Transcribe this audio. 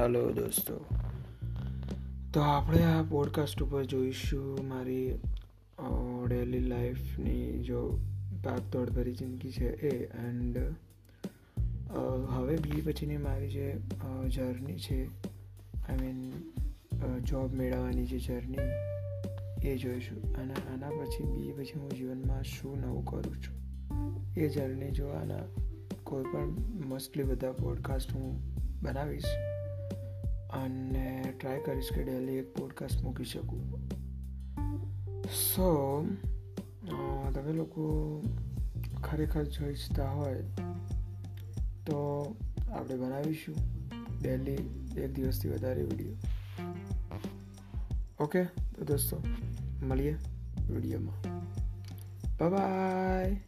Hello દોસ્તો. તો આપણે આ પોડકાસ્ટ ઉપર જોઈશું મારી ડેલી લાઈફની જો ભાગદોડ ભરી જિંદગી છે એ એન્ડ હવે બી પછીની મારી જે જર્ની છે આઈ મીન જોબ મેળવવાની જે જર્ની એ જોઈશું. અને આના પછી બી પછી હું જીવનમાં શું નવું કરું છું, એ જર્ની જોવાના કોઈ પણ મોસ્ટલી બધા પોડકાસ્ટ હું બનાવીશ અને ટ્રાય કરીશ કે ડેલી એક પોડકાસ્ટ મૂકી શકું. સો તમે લોકો ખરેખર જો ઈચ્છતા હોય તો આપણે બનાવીશું ડેલી એક દિવસથી વધારે વીડિયો ઓકે તો દોસ્તો, મળીએ વિડીયોમાં બાય